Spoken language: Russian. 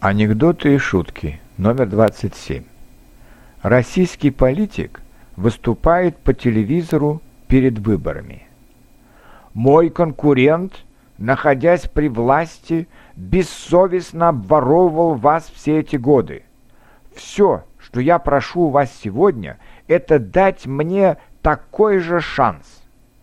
Анекдоты и шутки. Номер 27. Российский политик выступает по телевизору перед выборами. Мой конкурент, находясь при власти, бессовестно обворовывал вас все эти годы. Все, что я прошу у вас сегодня, это дать мне такой же шанс.